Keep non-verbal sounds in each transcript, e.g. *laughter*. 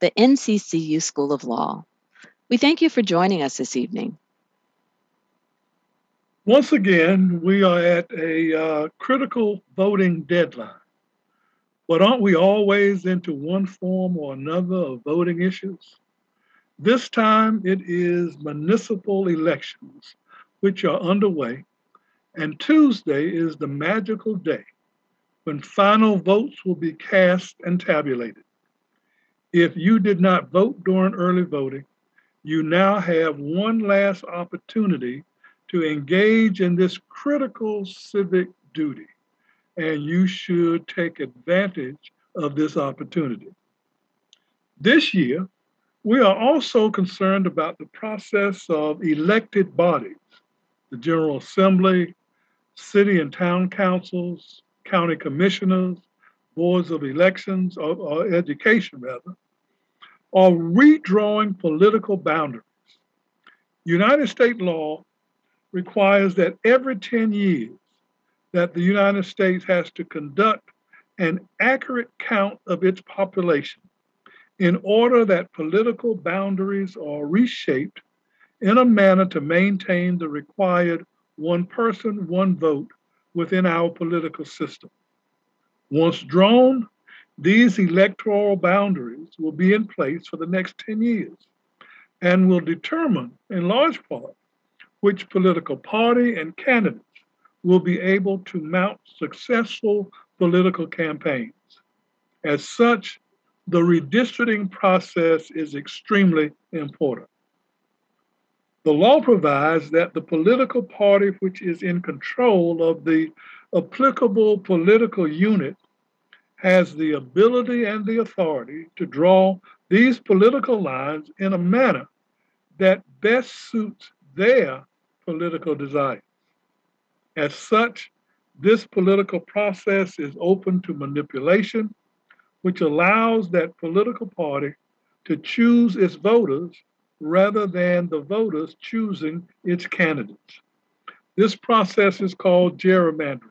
the NCCU School of Law. We thank you for joining us this evening. Once again, we are at a uh, critical voting deadline. But aren't we always into one form or another of voting issues? This time it is municipal elections, which are underway, and Tuesday is the magical day when final votes will be cast and tabulated. If you did not vote during early voting, you now have one last opportunity to engage in this critical civic duty, and you should take advantage of this opportunity. This year, we are also concerned about the process of elected bodies, the General Assembly, city and town councils, county commissioners, boards of elections, or, or education rather, are redrawing political boundaries. United States law requires that every 10 years that the United States has to conduct an accurate count of its population in order that political boundaries are reshaped in a manner to maintain the required one person, one vote within our political system. Once drawn, these electoral boundaries will be in place for the next 10 years and will determine, in large part, which political party and candidates will be able to mount successful political campaigns. As such, the redistricting process is extremely important. The law provides that the political party which is in control of the applicable political unit has the ability and the authority to draw these political lines in a manner that best suits their political desires. As such, this political process is open to manipulation, which allows that political party to choose its voters rather than the voters choosing its candidates. This process is called gerrymandering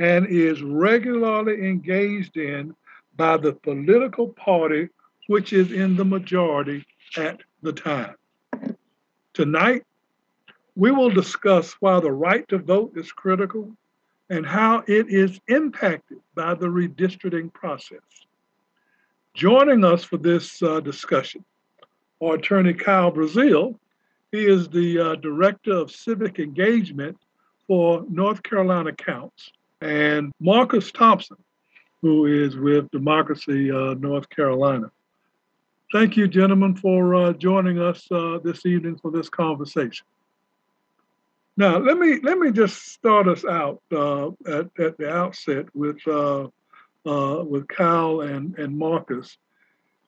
and is regularly engaged in by the political party which is in the majority at the time. Tonight, we will discuss why the right to vote is critical and how it is impacted by the redistricting process. Joining us for this uh, discussion are Attorney Kyle Brazile. He is the uh, Director of Civic Engagement for North Carolina Counts and Marques Thompson, who is with Democracy uh, North Carolina. Thank you, gentlemen, for uh, joining us uh, this evening for this conversation. Now, let me let me just start us out uh, at, at the outset with uh, uh, with Kyle and and Marques.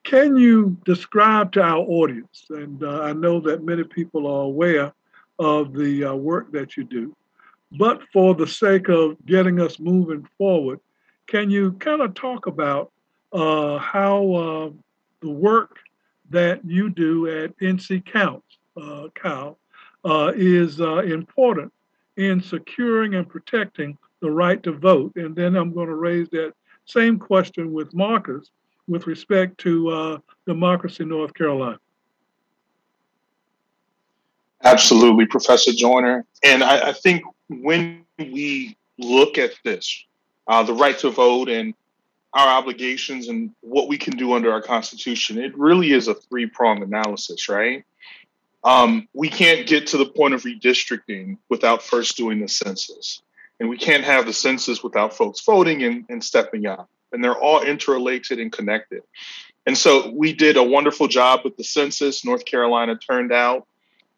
Can you describe to our audience, and I know that many people are aware of the work that you do, but for the sake of getting us moving forward, can you kind of talk about uh, how uh, the work that you do at NC Counts, uh, Cal, uh, is uh, important in securing and protecting the right to vote? And then I'm going to raise that same question with Marques with respect to uh, Democracy North Carolina. Absolutely, Professor Joyner. And I, I think when we look at this, uh, the right to vote and our obligations and what we can do under our Constitution, it really is a three pronged analysis, right? Um, we can't get to the point of redistricting without first doing the census. And we can't have the census without folks voting and, and stepping up. And they're all interrelated and connected. And so we did a wonderful job with the census. North Carolina turned out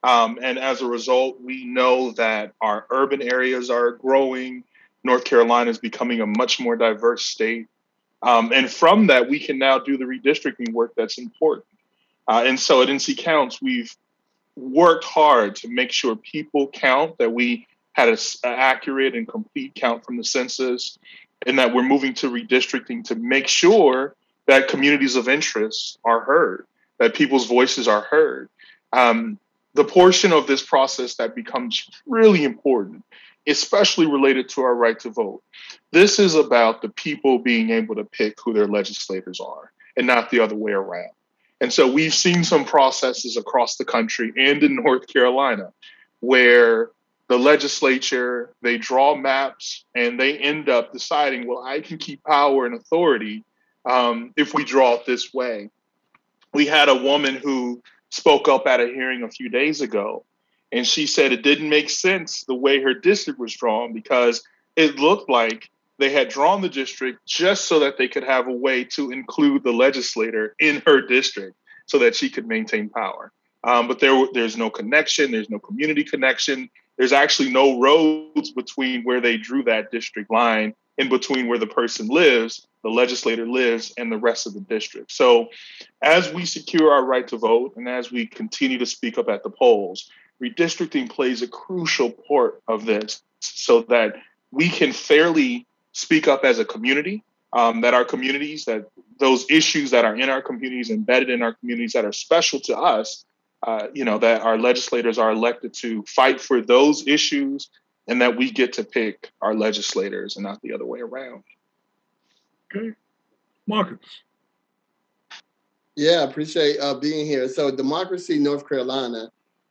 um, and as a result, we know that our urban areas are growing. North Carolina is becoming a much more diverse state. Um, and from that, we can now do the redistricting work that's important. Uh, and so at NC Counts, we've worked hard to make sure people count, that we had an accurate and complete count from the census, and that we're moving to redistricting to make sure that communities of interest are heard, that people's voices are heard. Um, the portion of this process that becomes really important, especially related to our right to vote, this is about the people being able to pick who their legislators are and not the other way around. And so we've seen some processes across the country and in North Carolina where the legislature they draw maps and they end up deciding, well, I can keep power and authority um, if we draw it this way. We had a woman who spoke up at a hearing a few days ago, and she said it didn't make sense the way her district was drawn because it looked like they had drawn the district just so that they could have a way to include the legislator in her district so that she could maintain power. Um, but there, there's no connection, there's no community connection. There's actually no roads between where they drew that district line in between where the person lives, the legislator lives, and the rest of the district. So, as we secure our right to vote and as we continue to speak up at the polls, redistricting plays a crucial part of this so that we can fairly speak up as a community, um, that our communities, that those issues that are in our communities, embedded in our communities that are special to us, uh, you know, that our legislators are elected to fight for those issues and that we get to pick our legislators and not the other way around. Okay. Marques. Yeah, I appreciate uh, being here. So, Democracy North Carolina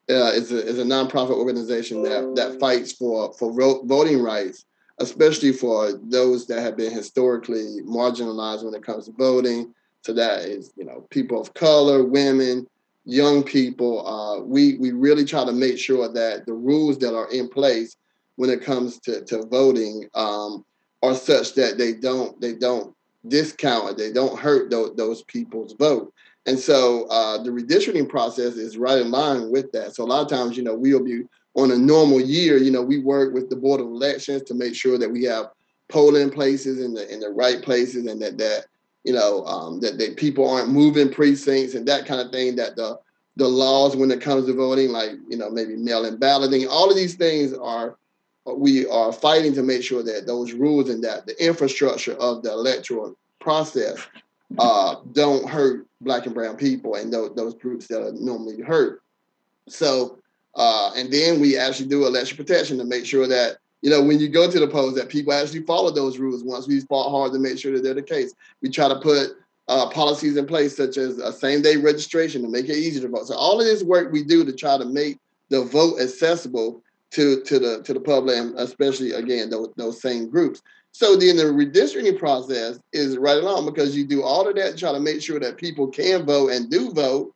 uh, is, a, is a nonprofit organization that, that fights for, for voting rights, especially for those that have been historically marginalized when it comes to voting. So, that is, you know, people of color, women, young people. Uh, we, we really try to make sure that the rules that are in place when it comes to, to voting um, are such that they don't they don't discount it, they don't hurt those, those people's vote. And so uh, the redistricting process is right in line with that. So a lot of times, you know, we'll be on a normal year, you know, we work with the Board of Elections to make sure that we have polling places in the in the right places and that that you know um, that, that people aren't moving precincts and that kind of thing that the the laws when it comes to voting like you know maybe mail-in balloting all of these things are we are fighting to make sure that those rules and that the infrastructure of the electoral process uh, don't hurt black and brown people and those, those groups that are normally hurt. So, uh, and then we actually do election protection to make sure that, you know, when you go to the polls, that people actually follow those rules once we fought hard to make sure that they're the case. We try to put uh, policies in place such as a same day registration to make it easier to vote. So all of this work we do to try to make the vote accessible to to the to the public, and especially again those, those same groups. So then the redistricting process is right along because you do all of that try to make sure that people can vote and do vote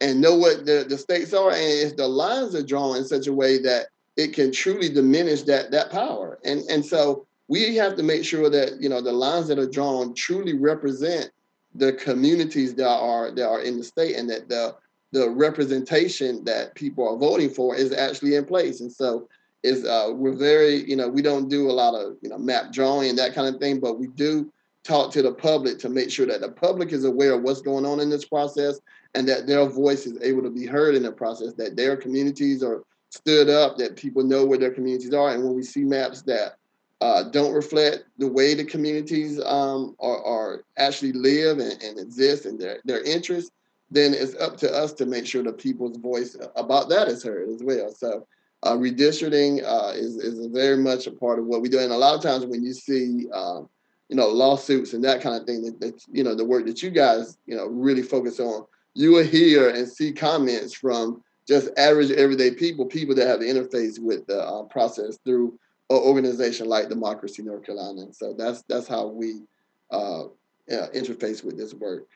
and know what the, the states are. And if the lines are drawn in such a way that it can truly diminish that that power. And and so we have to make sure that you know the lines that are drawn truly represent the communities that are that are in the state and that the the representation that people are voting for is actually in place. And so is uh, we're very, you know, we don't do a lot of, you know, map drawing and that kind of thing, but we do talk to the public to make sure that the public is aware of what's going on in this process and that their voice is able to be heard in the process, that their communities are stood up, that people know where their communities are. And when we see maps that uh, don't reflect the way the communities um, are, are, actually live and, and exist and their, their interests, then it's up to us to make sure the people's voice about that is heard as well. So uh, redistricting uh, is, is very much a part of what we do. And a lot of times when you see, um, you know, lawsuits and that kind of thing, that, that, you know, the work that you guys, you know, really focus on, you will hear and see comments from just average everyday people, people that have interface with the uh, process through an organization like Democracy North Carolina. And so that's that's how we uh, interface with this work.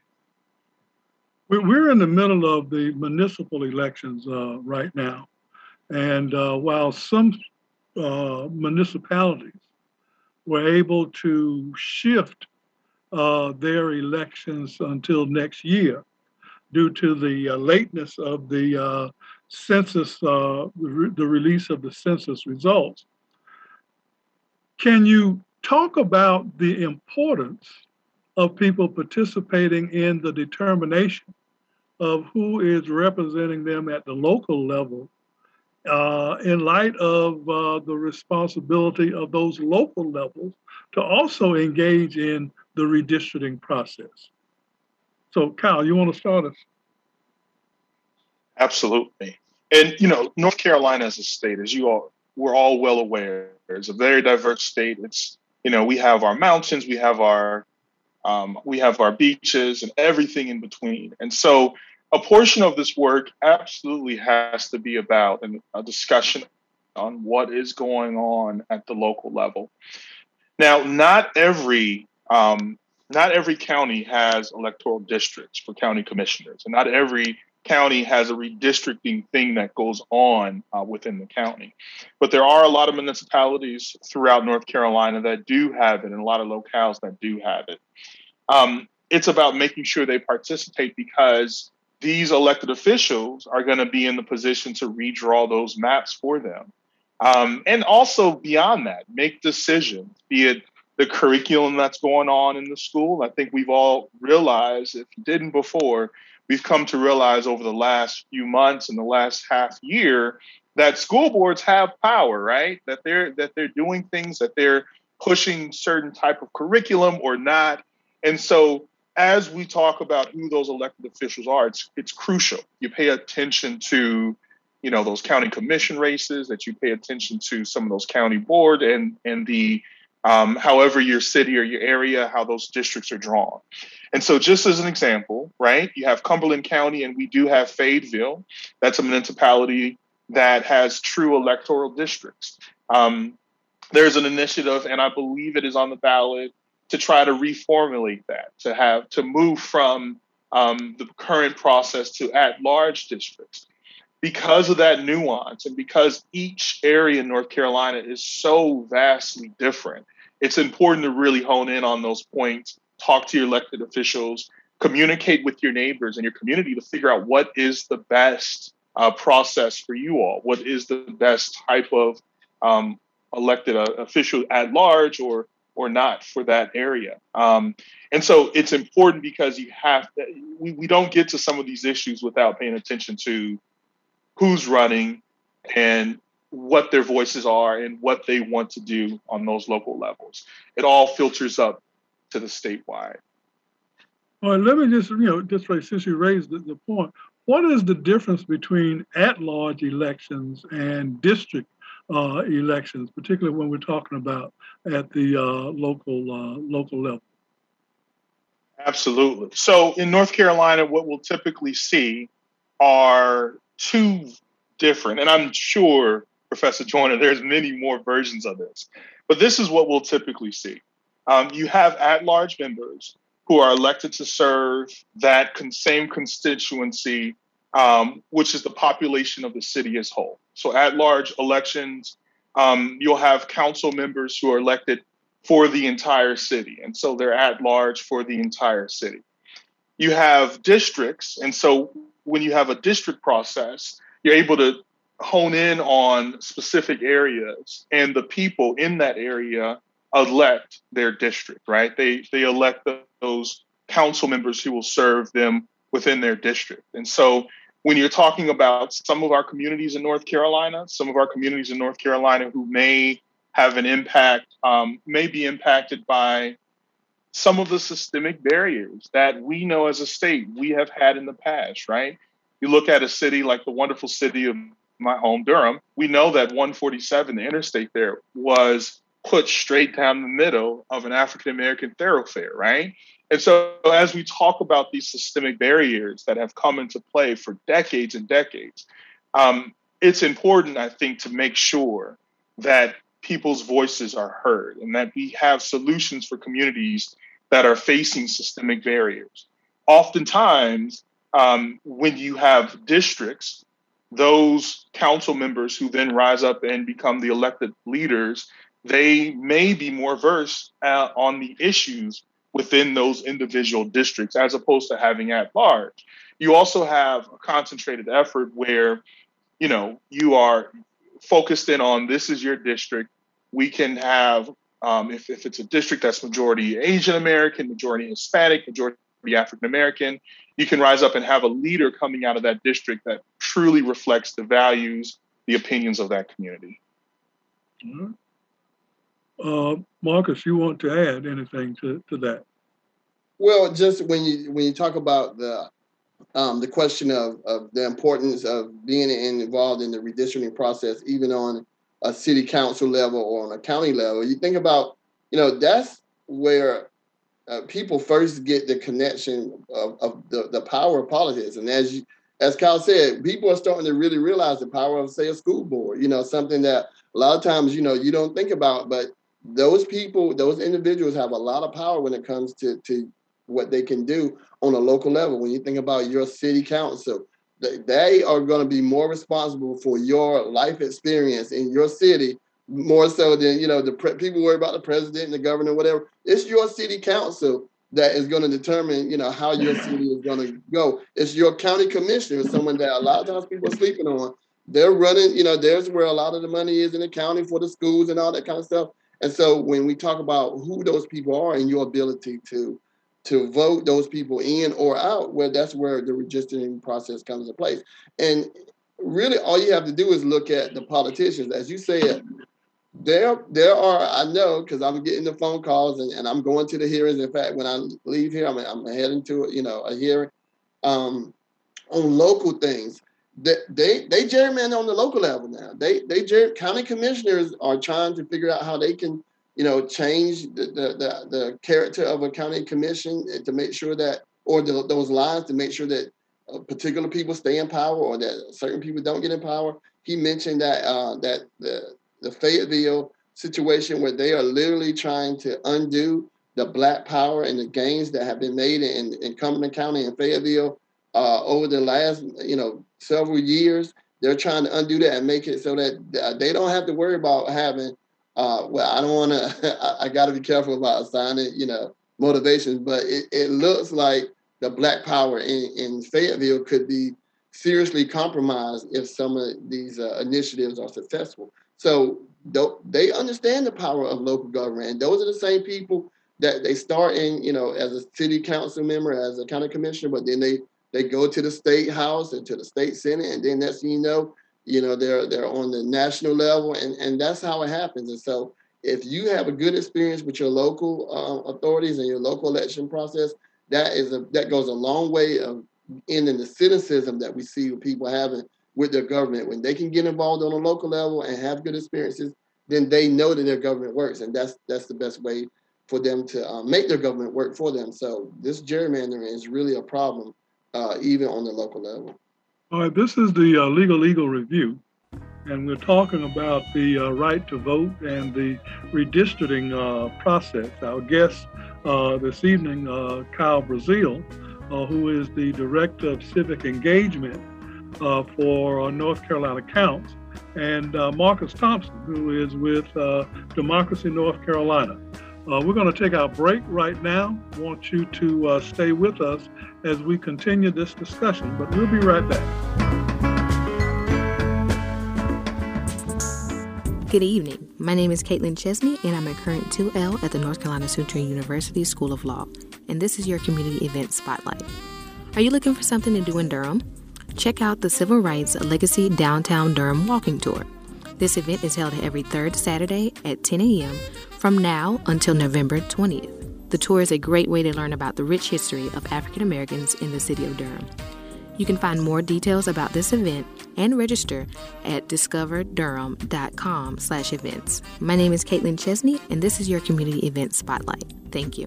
We're in the middle of the municipal elections uh, right now. And uh, while some uh, municipalities were able to shift uh, their elections until next year due to the uh, lateness of the uh, census, the release of the census results, can you talk about the importance of people participating in the determination of who is representing them at the local level uh, in light of uh, the responsibility of those local levels to also engage in the redistricting process. So, Kyle, you want to start us? Absolutely. And, you know, North Carolina as a state, as you all, we're all well aware, it's a very diverse state. It's, you know, we have our mountains, we have our, um, we have our beaches and everything in between. And so a portion of this work absolutely has to be about a discussion on what is going on at the local level. Now, not every um, not every county has electoral districts for county commissioners, and not every county has a redistricting thing that goes on uh, within the county. But there are a lot of municipalities throughout North Carolina that do have it, and a lot of locales that do have it. Um, it's about making sure they participate because these elected officials are going to be in the position to redraw those maps for them. Um, and also beyond that, make decisions, be it the curriculum that's going on in the school. I think we've all realized, if you didn't before, we've come to realize over the last few months and the last half year that school boards have power, right? That they're that they're doing things, that they're pushing certain type of curriculum or not. And so as we talk about who those elected officials are, it's it's crucial. You pay attention to, you know, those county commission races, that you pay attention to some of those county board and and the um, however your city or your area, how those districts are drawn. And so, just as an example, right, you have Cumberland County, and we do have Fayetteville. That's a municipality that has true electoral districts. Um, there's an initiative, and I believe it is on the ballot to try to reformulate that, to have to move from um, the current process to at large districts. Because of that nuance and because each area in North Carolina is so vastly different, it's important to really hone in on those points, talk to your elected officials, communicate with your neighbors and your community to figure out what is the best uh, process for you all, what is the best type of um, elected uh, official at large or or not for that area. Um, and so it's important because you have to, we, we don't get to some of these issues without paying attention to who's running and what their voices are and what they want to do on those local levels. It all filters up to the statewide. Well, let me just, you know, just like since you raised the, the point, what is the difference between at-large elections and district uh, elections, particularly when we're talking about at the uh, local uh, local level. Absolutely. So in North Carolina, what we'll typically see are two different, and I'm sure Professor Joyner, there's many more versions of this, but this is what we'll typically see. Um, you have at-large members who are elected to serve that same constituency um, which is the population of the city as whole. So at large elections, um, you'll have council members who are elected for the entire city. And so they're at large for the entire city. You have districts. And so when you have a district process, you're able to hone in on specific areas and the people in that area elect their district, right? They, they elect those council members who will serve them within their district. And so when you're talking about some of our communities in North Carolina, some of our communities in North Carolina who may have an impact, um, may be impacted by some of the systemic barriers that we know as a state we have had in the past, right? You look at a city like the wonderful city of my home, Durham, we know that 147, the interstate there, was put straight down the middle of an African American thoroughfare, right? And so, as we talk about these systemic barriers that have come into play for decades and decades, um, it's important, I think, to make sure that people's voices are heard and that we have solutions for communities that are facing systemic barriers. Oftentimes, um, when you have districts, those council members who then rise up and become the elected leaders, they may be more versed uh, on the issues within those individual districts as opposed to having at large. You also have a concentrated effort where, you know, you are focused in on this is your district. We can have Um, if, if it's a district that's majority Asian American, majority Hispanic, majority African American, you can rise up and have a leader coming out of that district that truly reflects the values, the opinions of that community. Mm-hmm. Uh, Marques, you want to add anything to, to that? Well, just when you when you talk about the um, the question of, of the importance of being involved in the redistricting process, even on a city council level or on a county level, you think about, you know, that's where uh, people first get the connection of, of the, the power of politics. And as you, as Kyle said, people are starting to really realize the power of, say, a school board. You know, something that a lot of times, you know, you don't think about, but those people, those individuals have a lot of power when it comes to to what they can do on a local level. When you think about your city council, they are going to be more responsible for your life experience in your city more so than you know the pre- people worry about the president and the governor whatever. It's your city council that is going to determine you know how your city is going to go. It's your county commissioner someone that a lot of times people are sleeping on. They're running you know there's where a lot of the money is in the county for the schools and all that kind of stuff and so when we talk about who those people are and your ability to to vote those people in or out, well, that's where the registering process comes into place. And really, all you have to do is look at the politicians. As you said, there there are I know because I'm getting the phone calls and, and I'm going to the hearings. In fact, when I leave here, I'm, I'm heading to you know a hearing um, on local things. They, they gerrymander on the local level now. They they county commissioners are trying to figure out how they can you know, change the, the, the, the character of a county commission to make sure that, or the, those lines to make sure that particular people stay in power or that certain people don't get in power. He mentioned that uh, that the, the Fayetteville situation where they are literally trying to undo the black power and the gains that have been made in, in Cumberland County and Fayetteville uh, over the last, you know, several years. They're trying to undo that and make it so that uh, they don't have to worry about having uh, well, I don't want to. *laughs* I, I got to be careful about assigning, you know, motivations. But it, it looks like the Black Power in, in Fayetteville could be seriously compromised if some of these uh, initiatives are successful. So they understand the power of local government, and those are the same people that they start in, you know, as a city council member, as a county commissioner, but then they they go to the state house and to the state senate, and then next thing you know, you know they're they're on the national level and and that's how it happens. And so if you have a good experience with your local uh, authorities and your local election process that is a that goes a long way of ending the cynicism that we see people having with their government. When they can get involved on a local level and have good experiences then they know that their government works and that's that's the best way for them to uh, make their government work for them. So this gerrymandering is really a problem uh, even on the local level all right, this is the uh, Legal Eagle Review, and we're talking about the uh, right to vote and the redistricting uh, process. Our guest uh, this evening, uh, Kyle Brazile, who is the Director of Civic Engagement for North Carolina Counts, and Marques Thompson, who is with Democracy North Carolina. Uh, we're going to take our break right now. Want you to uh, stay with us as we continue this discussion, but we'll be right back. Good evening. My name is Caitlin Chesney, and I'm a current 2L at the North Carolina Central University School of Law, and this is your community event spotlight. Are you looking for something to do in Durham? Check out the Civil Rights Legacy Downtown Durham Walking Tour. This event is held every third Saturday at 10 a.m. from now until November 20th. The tour is a great way to learn about the rich history of African Americans in the city of Durham. You can find more details about this event and register at discoverdurham.com slash events. My name is Caitlin Chesney, and this is your Community Event Spotlight. Thank you.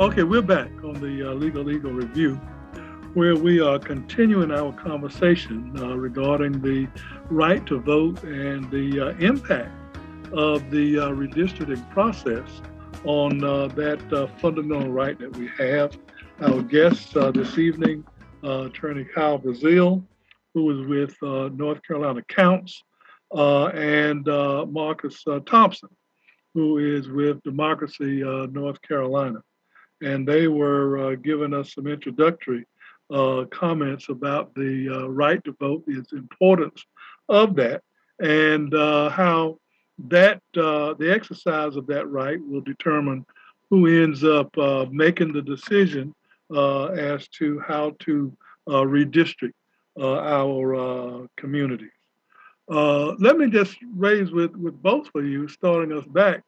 Okay, we're back on the uh, Legal Eagle Review, where we are continuing our conversation uh, regarding the right to vote and the uh, impact of the uh, redistricting process on uh, that uh, fundamental right that we have. Our guest this evening, Attorney Kyle Brazile, who is with North Carolina Counts, and Marques Thompson, who is with Democracy North Carolina. And they were uh, giving us some introductory uh, comments about the uh, right to vote, the importance of that, and how that the exercise of that right will determine who ends up making the decision as to how to redistrict our communities. Uh, let me just raise with, with both of you, starting us back.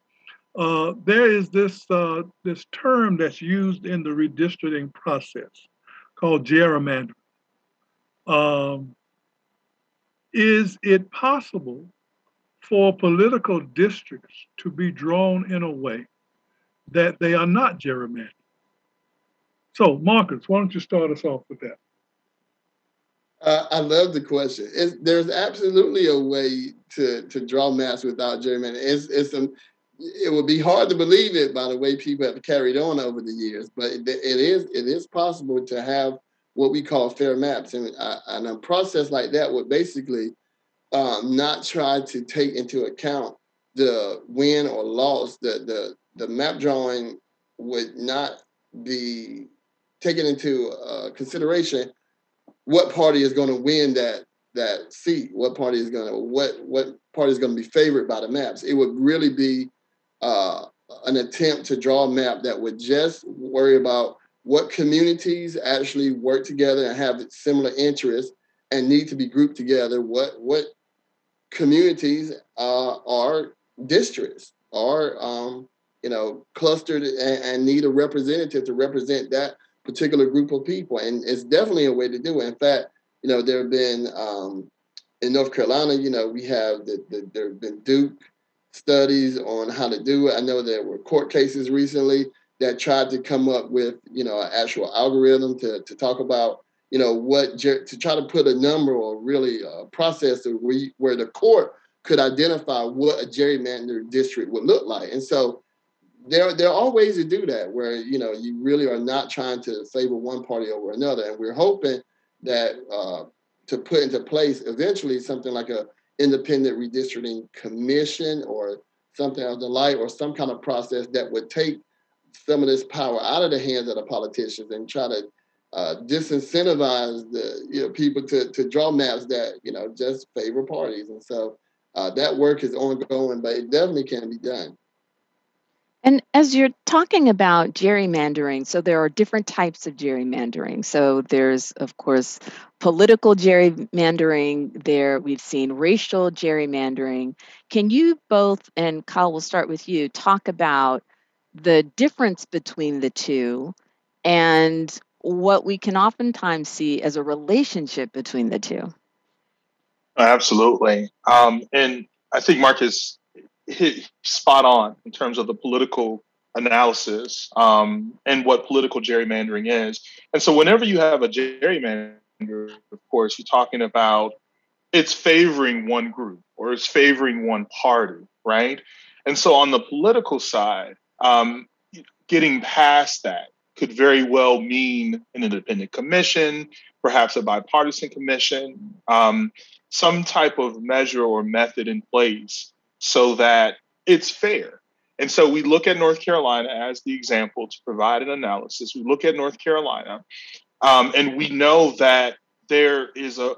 Uh, there is this uh, this term that's used in the redistricting process called gerrymandering. Um, is it possible for political districts to be drawn in a way that they are not gerrymandered? So, Marques, why don't you start us off with that? Uh, I love the question. It's, there's absolutely a way to to draw maps without gerrymandering. It's it's it would be hard to believe it by the way people have carried on over the years, but it, is it is possible to have what we call fair maps, and, uh, and a process like that would basically um, not try to take into account the win or loss. The the the map drawing would not be taken into uh, consideration what party is going to win that that seat, what party is going to what what party is going to be favored by the maps. It would really be uh, an attempt to draw a map that would just worry about what communities actually work together and have similar interests and need to be grouped together. What what communities uh, are districts are um, you know clustered and, and need a representative to represent that particular group of people. And it's definitely a way to do it. In fact, you know, there have been um, in North Carolina, you know, we have the, the, there have been Duke studies on how to do it. I know there were court cases recently that tried to come up with, you know, an actual algorithm to, to talk about, you know, what to try to put a number or really a process where, the court could identify what a gerrymandered district would look like. And so there there are ways to do that where you know you really are not trying to favor one party over another, and we're hoping that uh, to put into place eventually something like a independent redistricting commission or something of the like, or some kind of process that would take some of this power out of the hands of the politicians and try to uh, disincentivize the you know people to to draw maps that you know just favor parties, and so uh, that work is ongoing, but it definitely can be done. And as you're talking about gerrymandering, so there are different types of gerrymandering. So there's, of course, political gerrymandering. There we've seen racial gerrymandering. Can you both, and Kyle, we'll start with you, talk about the difference between the two and what we can oftentimes see as a relationship between the two? Absolutely. Um, and I think Marques *laughs* spot on in terms of the political analysis um, and what political gerrymandering is. And so, whenever you have a gerrymander, of course, you're talking about it's favoring one group or it's favoring one party, right? And so, on the political side, um, getting past that could very well mean an independent commission, perhaps a bipartisan commission, um, some type of measure or method in place so that it's fair. And so we look at North Carolina as the example to provide an analysis. We look at North Carolina, um, and we know that there is a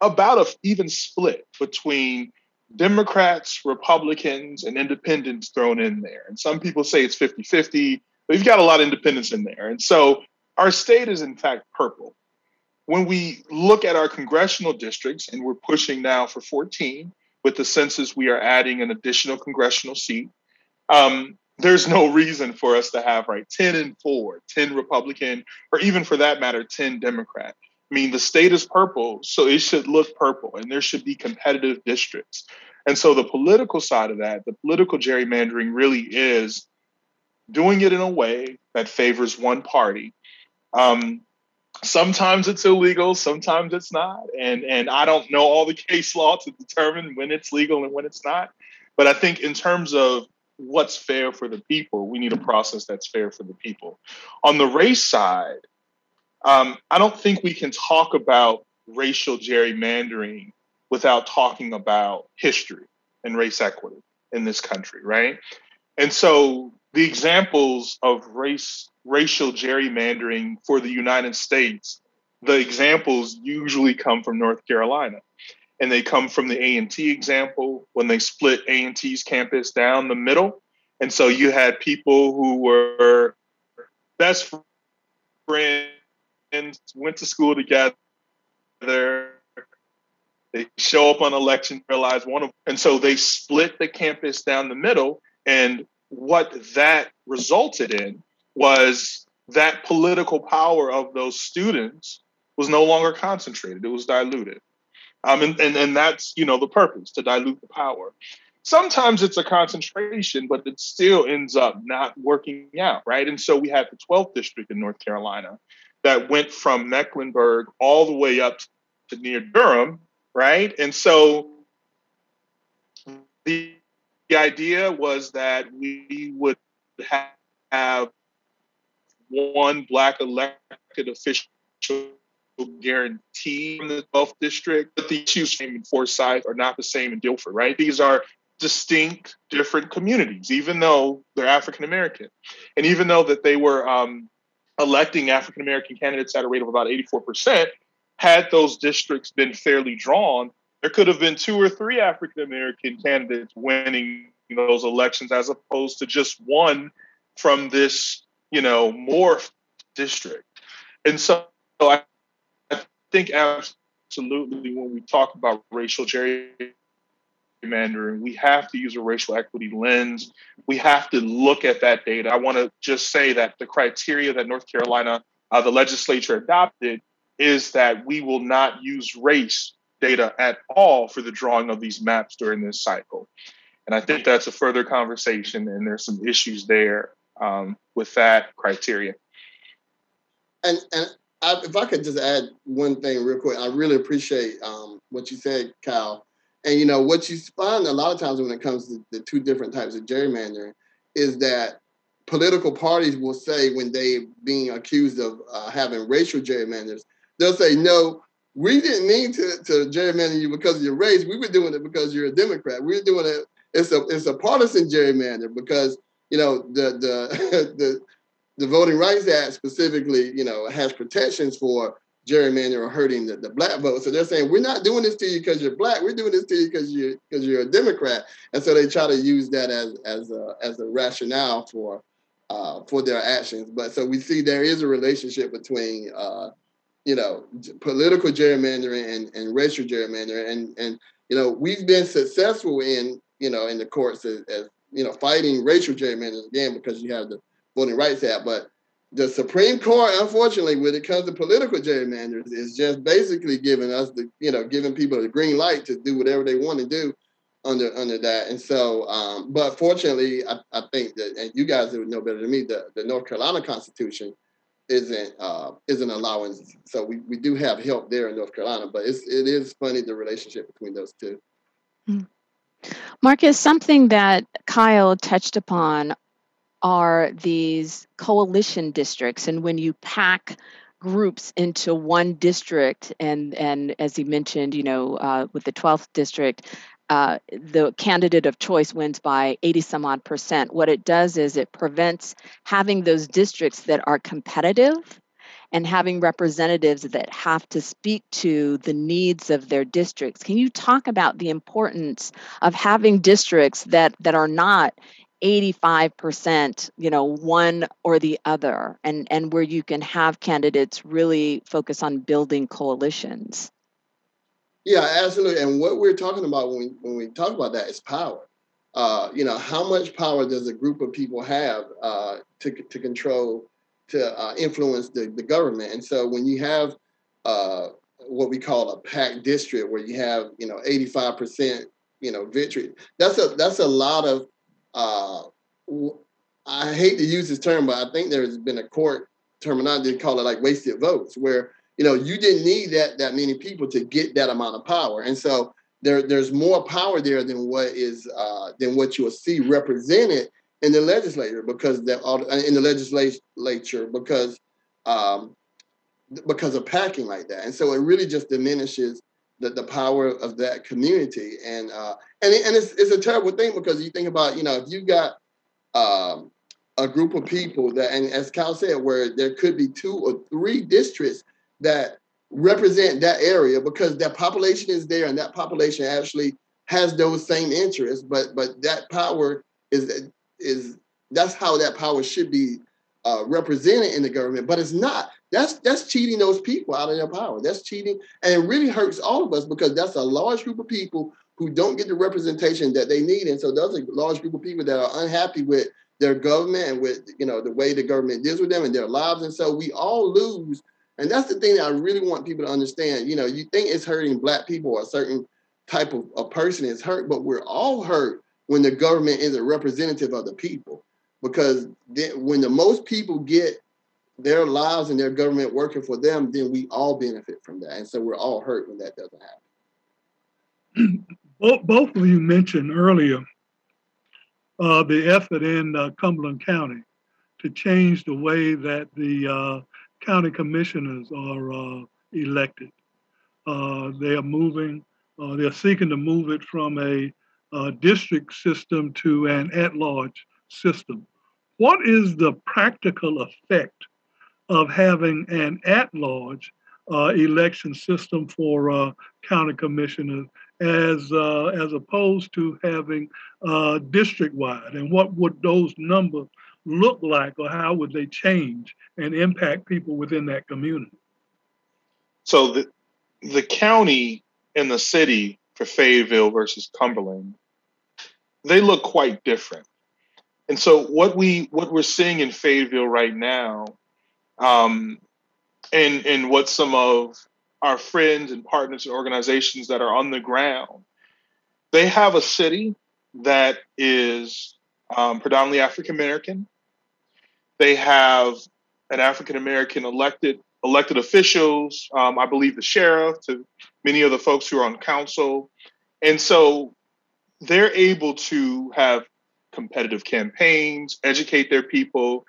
about a even split between Democrats, Republicans, and independents thrown in there. And some people say it's 50 50, but you've got a lot of independents in there. And so our state is, in fact, purple. When we look at our congressional districts, and we're pushing now for 14, with the census, we are adding an additional congressional seat. Um, there's no reason for us to have right 10 and 4 10 republican or even for that matter 10 democrat. I mean the state is purple so it should look purple and there should be competitive districts. And so the political side of that the political gerrymandering really is doing it in a way that favors one party. Um, sometimes it's illegal sometimes it's not. And and i don't know all the case law to determine when it's legal and when it's not. But i think in terms of what's fair for the people we need a process that's fair for the people. On the race side um, i don't think we can talk about racial gerrymandering without talking about history and race equity in this country, right? And so the examples of race racial gerrymandering for the United States, the examples usually come from North Carolina. And they come from the A&T example when they split A&T's campus down the middle. And so you had people who were best friends, went to school together, they show up on election, realize one of, and so they split the campus down the middle. And what that resulted in was that political power of those students was no longer concentrated; it was diluted. Um, and, and and that's you know the purpose to dilute the power. Sometimes it's a concentration, but it still ends up not working out, right? And so we had the 12th district in North Carolina that went from Mecklenburg all the way up to near Durham, right? And so the, the idea was that we would have, one black elected official guarantee in the 12th district, but the issues in Forsyth are not the same in Guilford, right? These are distinct, different communities, even though they're African American, and even though that they were um, electing African American candidates at a rate of about 84%, had those districts been fairly drawn, there could have been two or three African American candidates winning those elections as opposed to just one from this, you know, morph district. And so I, I think absolutely when we talk about racial gerrymandering, we have to use a racial equity lens. We have to look at that data. I want to just say that the criteria that North Carolina, uh, the legislature adopted, is that we will not use race data at all for the drawing of these maps during this cycle. And I think that's a further conversation, and there's some issues there um, with that criteria. And and I, if I could just add one thing real quick, I really appreciate um, what you said, Kyle. And you know what you find a lot of times when it comes to the two different types of gerrymandering is that political parties will say when they being accused of uh, having racial gerrymanders, they'll say no, we didn't mean to, to gerrymander you because of your race. We were doing it because you're a Democrat. We are doing it. It's a it's a partisan gerrymander because you know the the *laughs* the the Voting Rights Act specifically, you know, has protections for gerrymandering or hurting the, the black vote. So they're saying we're not doing this to you because you're black. We're doing this to you because you because you're a Democrat. And so they try to use that as as a as a rationale for uh, for their actions. But so we see there is a relationship between uh, you know, political gerrymandering and, and racial gerrymandering. And, and, you know, we've been successful in, you know, in the courts as, as you know, fighting racial gerrymandering again because you have the Voting Rights Act. But the Supreme Court, unfortunately, when it comes to political gerrymanders, is just basically giving us the, you know, giving people the green light to do whatever they want to do under under that. And so, um, but fortunately, I, I think that, and you guys would know better than me, the, the North Carolina Constitution isn't uh, isn't allowing. So we, we do have help there in North Carolina, but it's it is funny the relationship between those two. Hmm. Marques, something that Kyle touched upon are these coalition districts, and when you pack groups into one district, and and as he mentioned, you know, uh, with the 12th district, uh, the candidate of choice wins by 80 some odd percent. What it does is it prevents having those districts that are competitive and having representatives that have to speak to the needs of their districts. Can you talk about the importance of having districts that that are not 85% you know one or the other and and where you can have candidates really focus on building coalitions yeah, absolutely. And what we're talking about when we, when we talk about that is power. Uh, you know, how much power does a group of people have uh, to, to control, to uh, influence the, the government? And so when you have uh, what we call a packed district, where you have you know 85% you know victory, that's a that's a lot of. Uh, I hate to use this term, but I think there's been a court terminology call it like wasted votes, where you know, you didn't need that that many people to get that amount of power. And so there, there's more power there than what is uh, than what you'll see represented in the legislature because that in the legislature because um, because of packing like that. And so it really just diminishes the, the power of that community. And uh, and and it's it's a terrible thing because you think about you know if you got um, a group of people that and as Cal said, where there could be two or three districts that represent that area because that population is there and that population actually has those same interests, but but that power is is that's how that power should be uh, represented in the government, but it's not. That's that's cheating those people out of their power. That's cheating, and it really hurts all of us because that's a large group of people who don't get the representation that they need, and so those are large group of people that are unhappy with their government and with you know the way the government deals with them and their lives, and so we all lose. And that's the thing that I really want people to understand. You know, you think it's hurting black people or a certain type of a person is hurt, but we're all hurt when the government is a representative of the people. Because when the most people get their lives and their government working for them, then we all benefit from that. And so we're all hurt when that doesn't happen. both, both of you mentioned earlier uh, the effort in uh, Cumberland County to change the way that the uh, county commissioners are uh, elected. Uh, they are moving uh, they're seeking to move it from a, a district system to an at large system. What is the practical effect of having an at large uh, election system for uh, county commissioners as uh, as opposed to having uh, district wide and what would those numbers look like or how would they change and impact people within that community so the the county and the city for Fayetteville versus Cumberland, they look quite different. And so what we what we're seeing in Fayetteville right now, um, and and what some of our friends and partners and organizations that are on the ground, they have a city that is um, predominantly African American. They have an African American elected elected officials, um, I believe the sheriff, to many of the folks who are on council. And so they're able to have competitive campaigns, educate their people,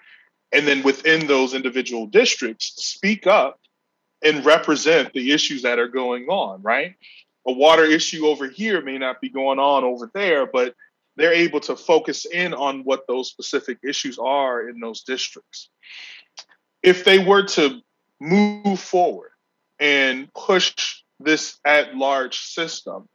and then within those individual districts, speak up and represent the issues that are going on, right? A water issue over here may not be going on over there, but they're able to focus in on what those specific issues are in those districts. If they were to move forward and push this at large system,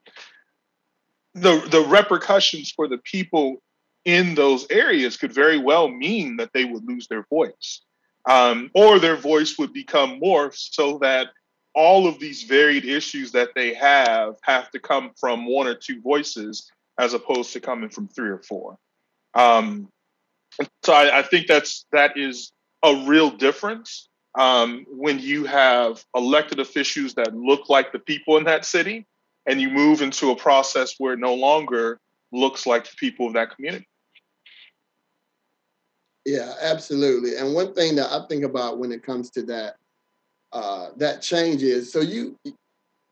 the the repercussions for the people in those areas could very well mean that they would lose their voice, um, or their voice would become more so that all of these varied issues that they have have to come from one or two voices as opposed to coming from three or four. Um, so I, I think that's that is a real difference um, when you have elected officials that look like the people in that city and you move into a process where it no longer looks like the people of that community. Yeah, absolutely. And one thing that I think about when it comes to that, uh, that change is so you,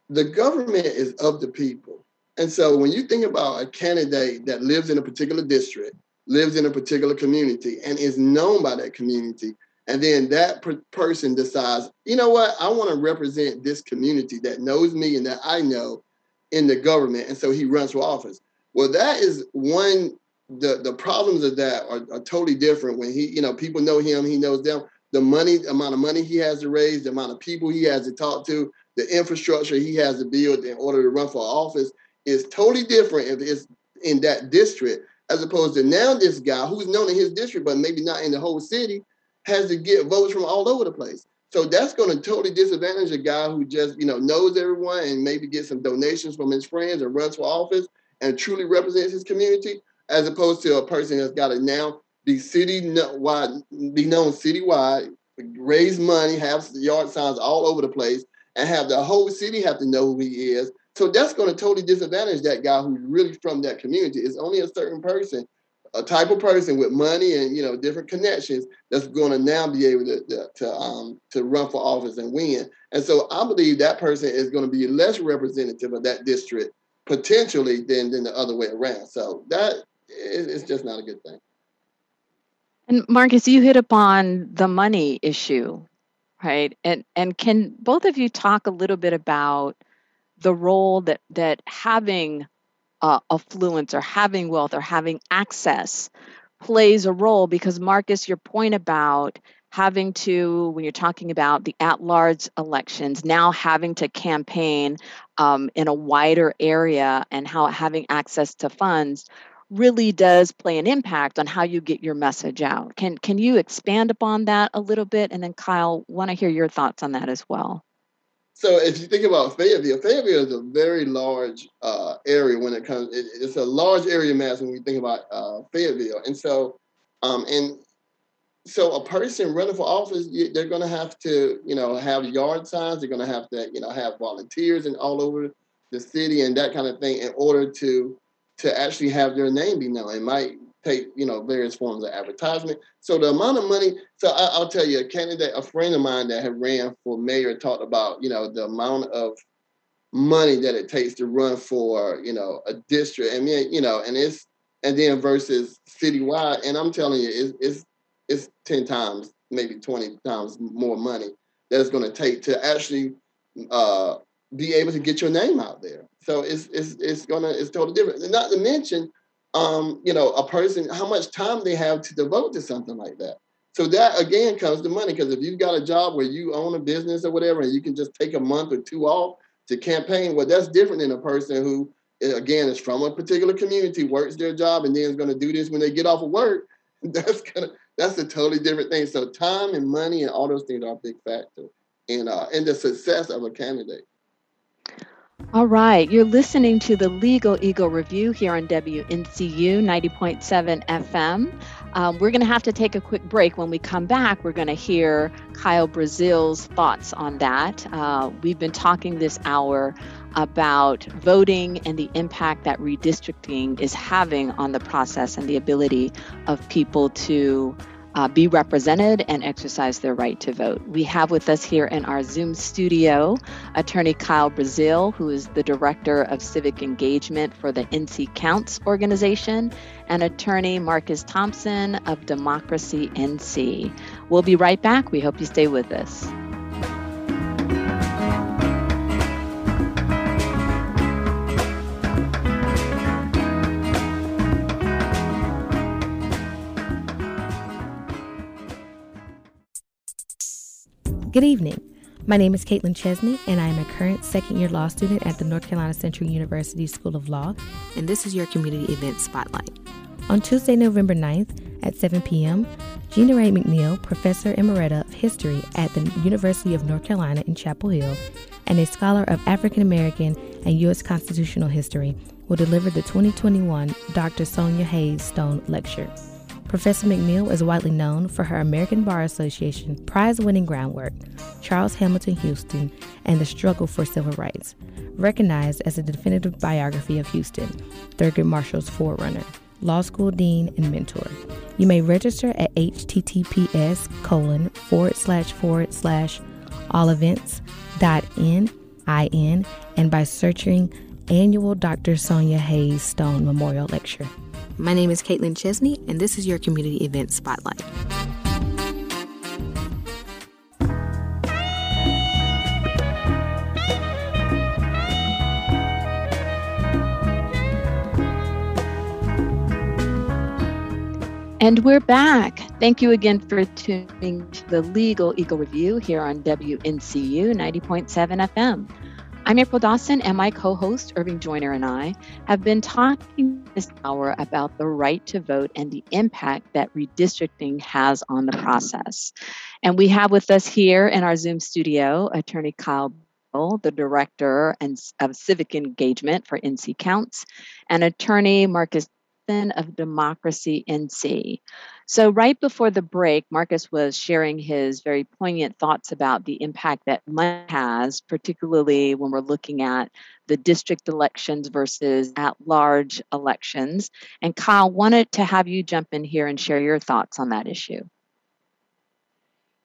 the government is of the people. And so when you think about a candidate that lives in a particular district, lives in a particular community, and is known by that community, and then that per- person decides, you know what, I want to represent this community that knows me and that I know in the government. And so he runs for office. Well, that is one, the, the problems of that are, are totally different when he, you know, people know him, he knows them. The money, amount of money he has to raise, the amount of people he has to talk to, the infrastructure he has to build in order to run for office is totally different if it's in that district, as opposed to now this guy who's known in his district, but maybe not in the whole city, has to get votes from all over the place. So that's going to totally disadvantage a guy who just, you know, knows everyone and maybe get some donations from his friends and runs for office and truly represents his community, as opposed to a person that's got to now be city wide, be known citywide, raise money, have yard signs all over the place, and have the whole city have to know who he is. So that's going to totally disadvantage that guy who's really from that community. It's only a certain person a type of person with money and you know different connections that's going to now be able to to, to um to run for office and win. And so I believe that person is going to be less representative of that district potentially than than the other way around. So that is just not a good thing. And Marques, you hit upon the money issue, right? And and can both of you talk a little bit about the role that that having uh, affluence or having wealth or having access plays a role because Marques, your point about having to, when you're talking about the at large elections, now having to campaign um, in a wider area and how having access to funds really does play an impact on how you get your message out. Can can you expand upon that a little bit? And then Kyle, want to hear your thoughts on that as well. So if you think about Fayetteville, Fayetteville is a very large uh, area when it comes. It, it's a large area mass when we think about uh, Fayetteville, and so um, and so a person running for office, they're going to have to, you know, have yard signs. They're going to have to, you know, have volunteers and all over the city and that kind of thing in order to to actually have their name be known. It might take, you know, various forms of advertisement. So the amount of money. So I, will tell you, a candidate, a friend of mine that had ran for mayor talked about, you know, the amount of money that it takes to run for, you know, a district. and mean, you know, and it's and then versus citywide. And I'm telling you, it's it's it's 10 times, maybe 20 times more money that it's going to take to actually uh, be able to get your name out there. So it's it's it's gonna it's totally different. Not to mention, um, you know, a person how much time they have to devote to something like that. So that again comes to money because if you've got a job where you own a business or whatever, and you can just take a month or two off to campaign, well, that's different than a person who again is from a particular community, works their job, and then is going to do this when they get off of work. *laughs* That's gonna that's a totally different thing. So time and money and all those things are a big factor in uh, in the success of a candidate. All right, you're listening to the Legal Eagle Review here on WNCU 90.7 FM. Um, we're going to have to take a quick break. When we come back, we're going to hear Kyle Brazile's thoughts on that. Uh, we've been talking this hour about voting and the impact that redistricting is having on the process and the ability of people to uh, be represented and exercise their right to vote. We have with us here in our Zoom studio attorney Kyle Brazile, who is the director of civic engagement for the NC Counts organization, and attorney Marques Thompson of Democracy NC. We'll be right back. We hope you stay with us. Good evening. My name is Caitlin Chesney, and I am a current second year law student at the North Carolina Central University School of Law, and this is your community event spotlight. On Tuesday, November 9th at 7 p.m., Genna Rae McNeil, Professor Emerita of History at the University of North Carolina in Chapel Hill, and a scholar of African American and U.S. constitutional history, will deliver the 2021 Dr. Sonja Haynes Stone Lecture. Professor McNeil is widely known for her American Bar Association prize winning groundwork, Charles Hamilton Houston, and the struggle for civil rights, recognized as a definitive biography of Houston, Thurgood Marshall's forerunner, law school dean, and mentor. You may register at https colon forward slash forward slash all events dot in and by searching annual Dr. Sonja Haynes Stone Memorial Lecture. My name is Caitlin Chesney, and this is your community event spotlight. And we're back. Thank you again for tuning to the Legal Eagle Review here on WNCU 90.7 FM. I'm April Dawson, and my co host, Irving Joyner, and I have been talking this hour about the right to vote and the impact that redistricting has on the process. And we have with us here in our Zoom studio attorney Kyle Bell, the director and, of civic engagement for NC Counts, and attorney Marques of Democracy NC. So, right before the break, Marques was sharing his very poignant thoughts about the impact that money has, particularly when we're looking at the district elections versus at large elections. And Kyle wanted to have you jump in here and share your thoughts on that issue.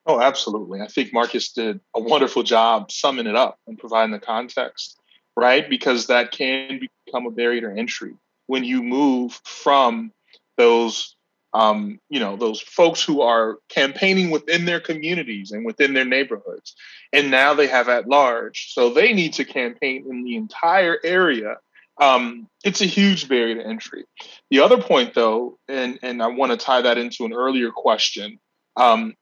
Oh, absolutely. I think Marques did a wonderful job summing it up and providing the context, right? Because that can become a barrier to entry when you move from those um, you know, those folks who are campaigning within their communities and within their neighborhoods. And now they have at large. So they need to campaign in the entire area. Um, it's a huge barrier to entry. The other point, though, and, and I want to tie that into an earlier question um,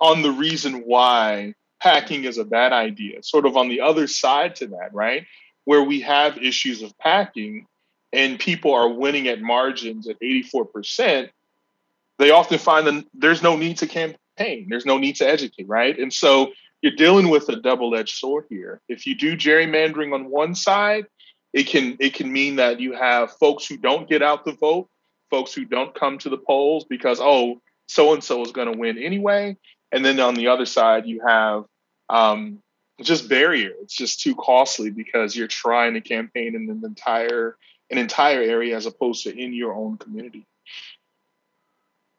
on the reason why packing is a bad idea, sort of on the other side to that, right? Where we have issues of packing and people are winning at margins at 84%, they often find that there's no need to campaign, there's no need to educate, right? And so you're dealing with a double-edged sword here. If you do gerrymandering on one side, it can it can mean that you have folks who don't get out the vote, folks who don't come to the polls because oh, so and so is going to win anyway. And then on the other side, you have um, just barrier. It's just too costly because you're trying to campaign in an entire an entire area as opposed to in your own community.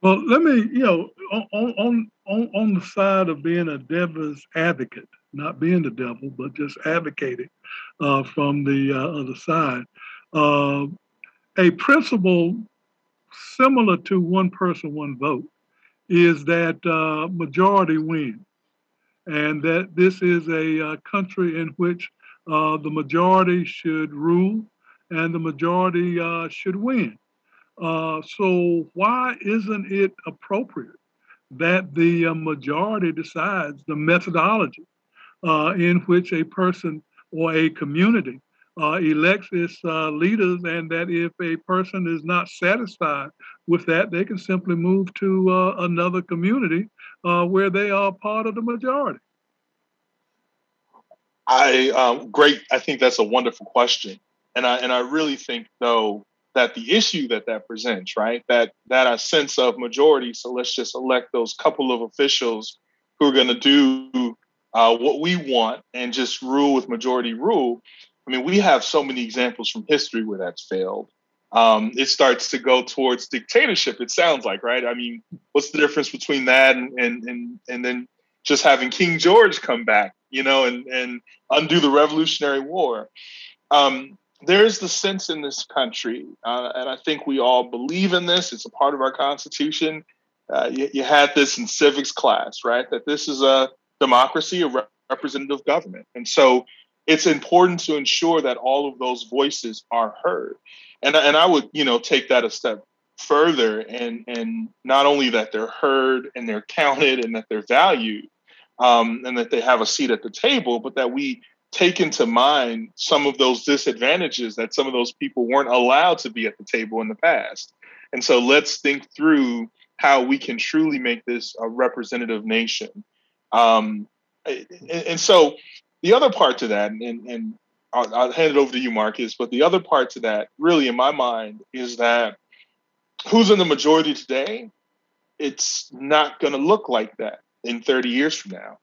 Well, let me, you know, on on on, on the side of being a devil's advocate, not being the devil, but just advocating uh, from the uh, other side. Uh, a principle similar to one person, one vote is that uh, majority wins, and that this is a uh, country in which uh, the majority should rule and the majority should win. Uh, so why isn't it appropriate that the uh, majority decides the methodology uh, in which a person or a community uh, elects its uh, leaders, and that if a person is not satisfied with that, they can simply move to another community where they are part of the majority? I um, great. I think that's a wonderful question, and I and I really think though that the issue that that presents, right? That that a sense of majority. So let's just elect those couple of officials who are going to do uh, what we want and just rule with majority rule. I mean, we have so many examples from history where that's failed. Um, it starts to go towards dictatorship. It sounds like, right? I mean, what's the difference between that and and and, and then just having King George come back, you know, and and undo the Revolutionary War? Um, there is the sense in this country, uh, and I think we all believe in this. It's a part of our Constitution. Uh, you, you, had this in civics class, right? That this is a democracy, a representative government, and so it's important to ensure that all of those voices are heard. And and I would you know take that a step further, and and not only that they're heard and they're counted and that they're valued, um, and that they have a seat at the table, but that we take into mind some of those disadvantages that some of those people weren't allowed to be at the table in the past. And so let's think through how we can truly make this a representative nation. Um, and, and, so the other part to that, and, and I'll, I'll hand it over to you, Marques, but the other part to that, really, in my mind, is that who's in the majority today, it's not going to look like that in 30 years from now.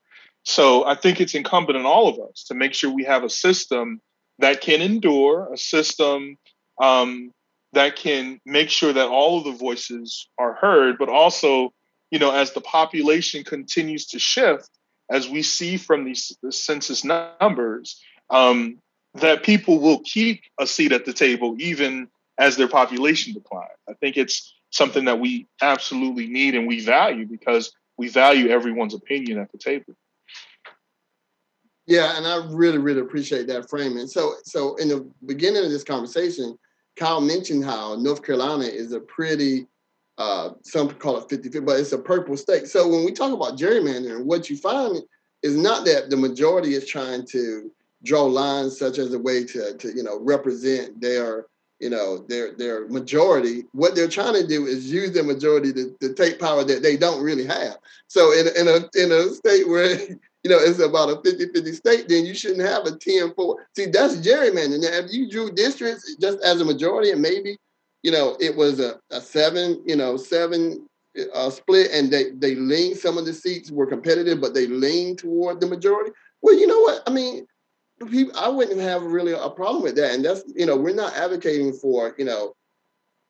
So I think it's incumbent on all of us to make sure we have a system that can endure, a system um, that can make sure that all of the voices are heard, but also, you know, as the population continues to shift, as we see from these the census numbers, um, that people will keep a seat at the table even as their population declines. I think it's something that we absolutely need and we value because we value everyone's opinion at the table. Yeah, and I really, really appreciate that framing. So, so in the beginning of this conversation, Kyle mentioned how North Carolina is a pretty, uh, some call it 50 but it's a purple state. So when we talk about gerrymandering, what you find is not that the majority is trying to draw lines such as a way to, to you know, represent their, you know, their their majority. What they're trying to do is use their majority to, to take power that they don't really have. So in, in a in a state where *laughs* you know, it's about a 50-50 state, then you shouldn't have a 10-4. See, that's gerrymandering. Now, if you drew districts just as a majority and maybe, you know, it was a, a seven, you know, seven uh, split and they, they leaned, some of the seats were competitive, but they leaned toward the majority. Well, you know what? I mean, I wouldn't have really a problem with that. And that's, you know, we're not advocating for, you know,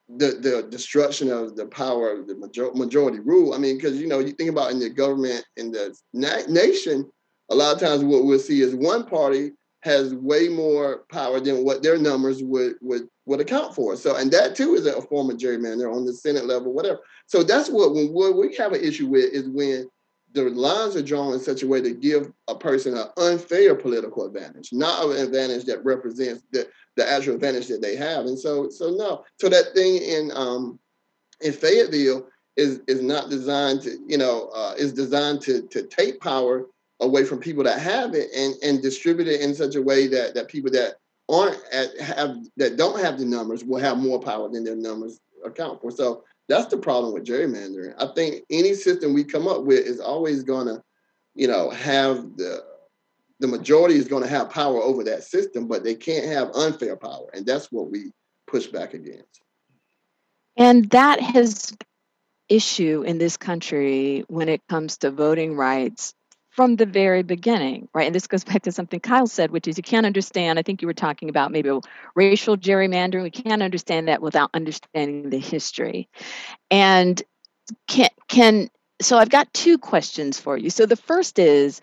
the the destruction of the power of the major, majority rule. I mean, because you know, you think about in the government in the na- nation, a lot of times what we'll see is one party has way more power than what their numbers would would would account for. So, and that too is a form of gerrymander on the Senate level, whatever. So that's what when what we have an issue with is when the lines are drawn in such a way to give a person an unfair political advantage, not an advantage that represents the, the actual advantage that they have. And so, so no. So that thing in um in Fayetteville is is not designed to, you know, uh, is designed to to take power away from people that have it and and distribute it in such a way that that people that aren't at have that don't have the numbers will have more power than their numbers account for. So that's the problem with gerrymandering. I think any system we come up with is always gonna, you know, have the the majority is gonna have power over that system, but they can't have unfair power. And that's what we push back against. And that has issue in this country when it comes to voting rights from the very beginning, right? And this goes back to something Kyle said, which is you can't understand. I think you were talking about maybe racial gerrymandering. We can't understand that without understanding the history. And can can so I've got two questions for you. So the first is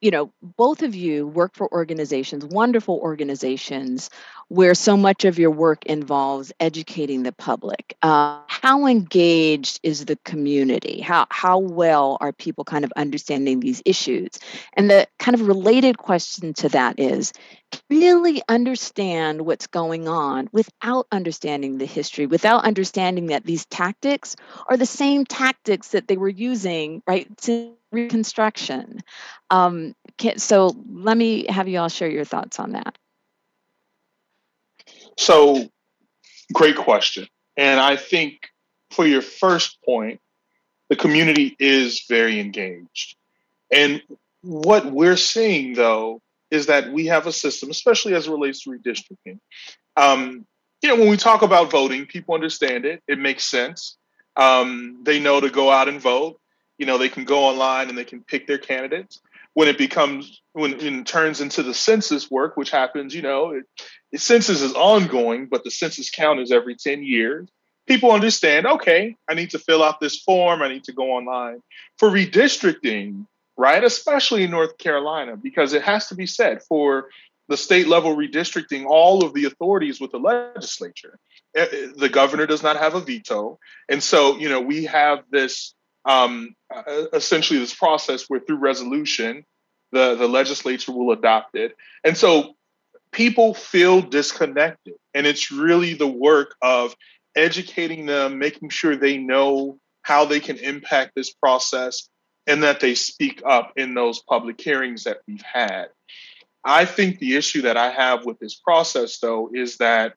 you know, both of you work for organizations, wonderful organizations, where so much of your work involves educating the public. Uh, how engaged is the community? How how well are people kind of understanding these issues? And the kind of related question to that is, really understand what's going on without understanding the history, without understanding that these tactics are the same tactics that they were using right since Reconstruction. Um, can, so let me have you all share your thoughts on that. So, great question. And I think for your first point, the community is very engaged. And what we're seeing, though, is that we have a system, especially as it relates to redistricting. Um, you know, when we talk about voting, people understand it. It makes sense. Um, they know to go out and vote. You know, they can go online and they can pick their candidates. When it becomes, when it turns into the census work, which happens, you know, the census is ongoing, but the census count is every 10 years. People understand, okay, I need to fill out this form. I need to go online. For redistricting, right? Especially in North Carolina, because it has to be said for the state level redistricting, all of the authorities with the legislature. Eh, eh, the governor does not have a veto. And so, you know, we have this um, essentially this process where through resolution, the, the legislature will adopt it. And so people feel disconnected. And it's really the work of educating them, making sure they know how they can impact this process, and that they speak up in those public hearings that we've had. I think the issue that I have with this process, though, is that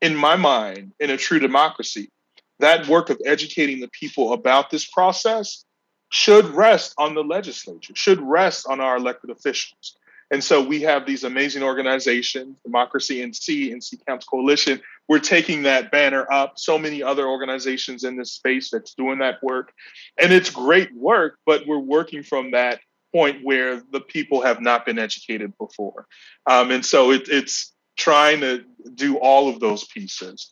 in my mind, in a true democracy, that work of educating the people about this process should rest on the legislature, should rest on our elected officials. And so we have these amazing organizations, Democracy NC, NC Counts Coalition. We're taking that banner up. So many other organizations in this space that's doing that work. And it's great work, but we're working from that point where the people have not been educated before. Um, and so it, it's trying to do all of those pieces.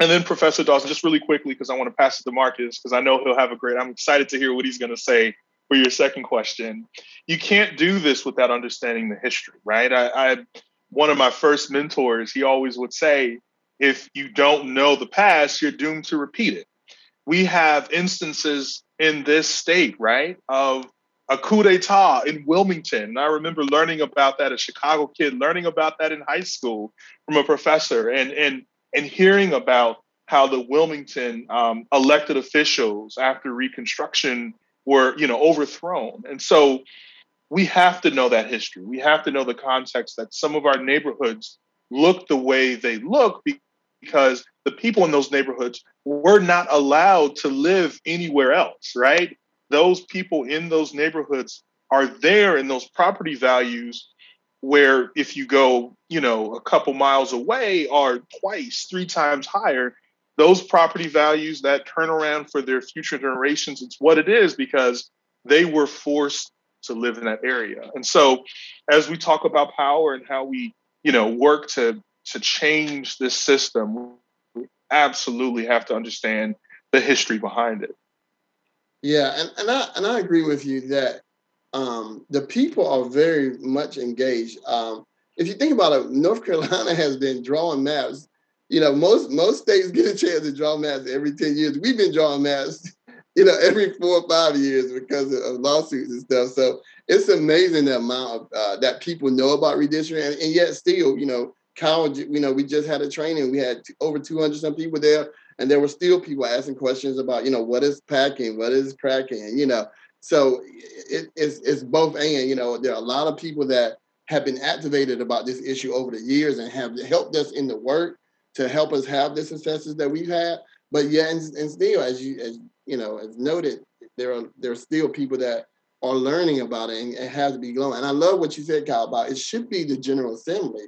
And then Professor Dawson, just really quickly, because I want to pass it to Marques, because I know he'll have a great, I'm excited to hear what he's going to say for your second question, you can't do this without understanding the history, right? I, I one of my first mentors, he always would say, if you don't know the past, you're doomed to repeat it. We have instances in this state, right, of a coup d'etat in Wilmington. And I remember learning about that, a Chicago kid, learning about that in high school from a professor and and and hearing about how the Wilmington um, elected officials after Reconstruction were you know overthrown. And so we have to know that history. We have to know the context that some of our neighborhoods look the way they look because the people in those neighborhoods were not allowed to live anywhere else right? Those people in those neighborhoods are there in those property values where if you go you know a couple miles away are twice three times higher those property values, that turnaround for their future generations, it's what it is because they were forced to live in that area. And so as we talk about power and how we, you know, work to to change this system, we absolutely have to understand the history behind it. Yeah, and, and I and I agree with you that um, the people are very much engaged. Um, if you think about it, North *laughs* Carolina has been drawing maps. You know, most most states get a chance to draw maps every 10 years. We've been drawing maps, *laughs* you know, every four or five years because of, lawsuits and stuff. So it's amazing the amount of uh, that people know about redistricting, and, and, yet still, you know, college. You know, we just had a training. We had t- over 200 some people there, and there were still people asking questions about, you know, what is packing, what is cracking, you know. So it, it's it's both and. You know, there are a lot of people that have been activated about this issue over the years and have helped us in the work to help us have the successes that we've had. But yeah, and, and still, as you as you know, as noted, there are there are still people that are learning about it and it has to be glowing. And I love what you said, Kyle, about it should be the General Assembly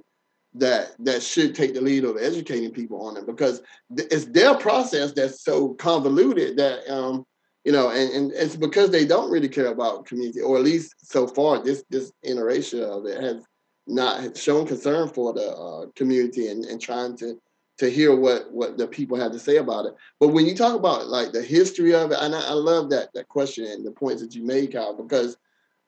that that should take the lead of educating people on it because it's their process that's so convoluted that um, you know, and, and it's because they don't really care about community, or at least so far, this this iteration of it has not shown concern for the uh, community and, and trying to to hear what what the people have to say about it. But when you talk about like the history of it, and I, I love that that question and the points that you made, Kyle, because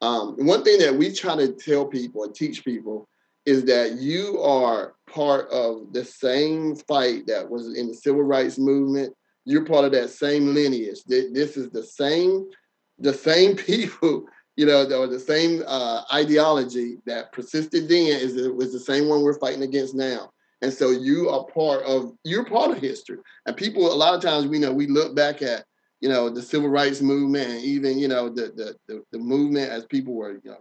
um, one thing that we try to tell people and teach people is that you are part of the same fight that was in the civil rights movement you're part of that same lineage. This is the same, the same *laughs* people, you know, or the same uh, ideology that persisted then is was the same one we're fighting against now. And so you are part of you're part of history. And people a lot of times we know we look back at you know the civil rights movement and even you know the the the, the movement as people were you know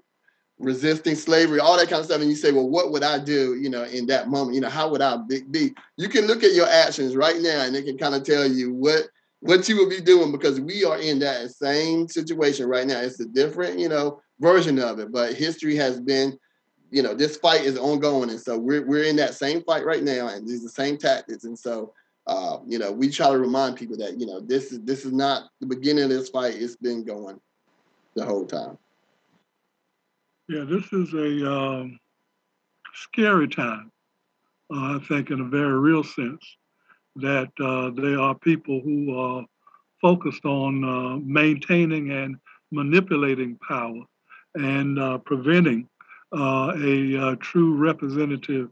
resisting slavery, all that kind of stuff. And you say, well, what would I do, you know, in that moment? You know, how would I be? You can look at your actions right now and it can kind of tell you what what you would be doing because we are in that same situation right now. It's a different, you know, version of it, but history has been, you know, this fight is ongoing. And so we're, we're in that same fight right now and these are the same tactics. And so, uh, you know, we try to remind people that, you know, this is, this is not the beginning of this fight. It's been going the whole time. Yeah, this is a um, scary time, uh, I think, in a very real sense, that uh, there are people who are focused on uh, maintaining and manipulating power and uh, preventing a uh, true representative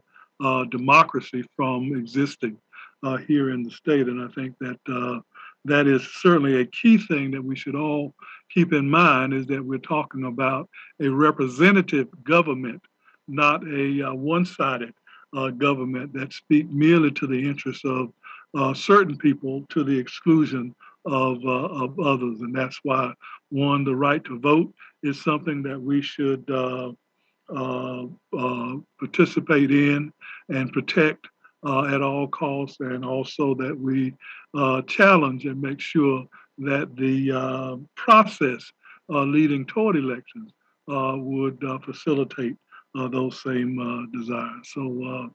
democracy from existing here in the state. And I think that that is certainly a key thing that we should all keep in mind is that we're talking about a representative government, not a uh, one-sided uh, government that speak merely to the interests of uh, certain people to the exclusion of, uh, of others. And that's why, one, the right to vote is something that we should uh, uh, participate in and protect at all costs, and also that we challenge and make sure that the uh, process uh, leading toward elections uh, would uh, facilitate uh, those same desires. So,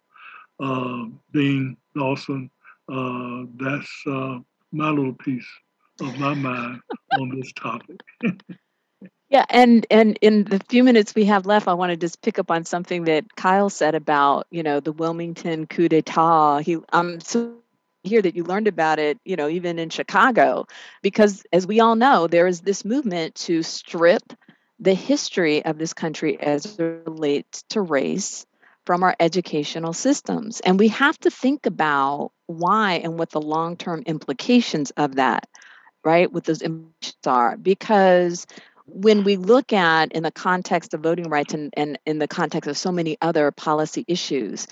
Dean Dawson, that's my little piece of my mind on this topic. *laughs* Yeah, and and in the few minutes we have left, I want to just pick up on something that Kyle said about you know the Wilmington coup d'état. He, I'm so hear that you learned about it, you know, even in Chicago, because as we all know, there is this movement to strip the history of this country as relates to race from our educational systems. And we have to think about why and what the long term implications of that, right, what those implications are. Because when we look at in the context of voting rights and, and in the context of so many other policy issues,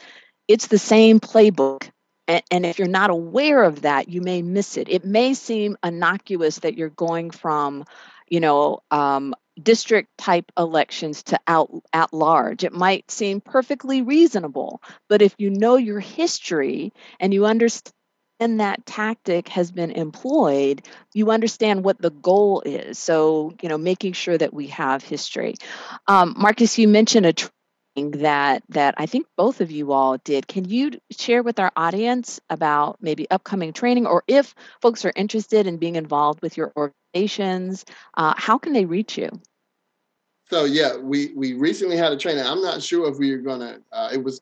it's the same playbook and, and if you're not aware of that, you may miss it. It may seem innocuous that you're going from, you know, um, district type elections to out at large. It might seem perfectly reasonable, but if you know your history and you understand that tactic has been employed, you understand what the goal is. So, you know, making sure that we have history. Um, Marques, you mentioned a training that that I think both of you all did. Can you share with our audience about maybe upcoming training, or if folks are interested in being involved with your organizations, uh, how can they reach you? So yeah, we we recently had a training. I'm not sure if we are gonna. Uh, it was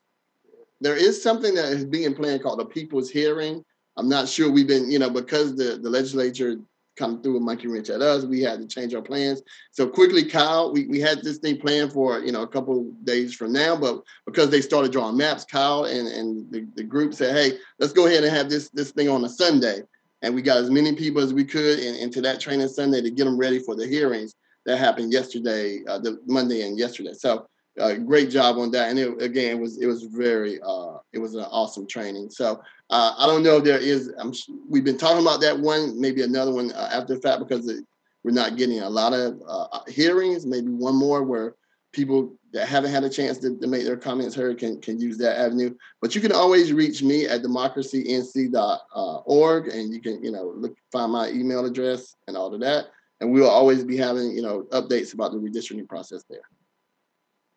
there is something that is being planned called the People's Hearing. I'm not sure we've been, you know, because the the legislature kind threw a monkey wrench at us. We had to change our plans. So quickly, Kyle, we, we had this thing planned for, you know, a couple days from now, but because they started drawing maps, Kyle and, and the, the group said, hey, let's go ahead and have this, this thing on a Sunday. And we got as many people as we could in, into that training Sunday to get them ready for the hearings that happened yesterday, uh, the Monday and yesterday. So uh, great job on that. And it, again, it was it was very uh, it was an awesome training. So uh, I don't know if there is. I'm, we've been talking about that one, maybe another one uh, after the fact because it, we're not getting a lot of uh, hearings. Maybe one more where people that haven't had a chance to, to, make their comments heard can, can use that avenue. But you can always reach me at democracync.org and you can, you know, look, find my email address and all of that. And we will always be having, you know, updates about the redistricting process there.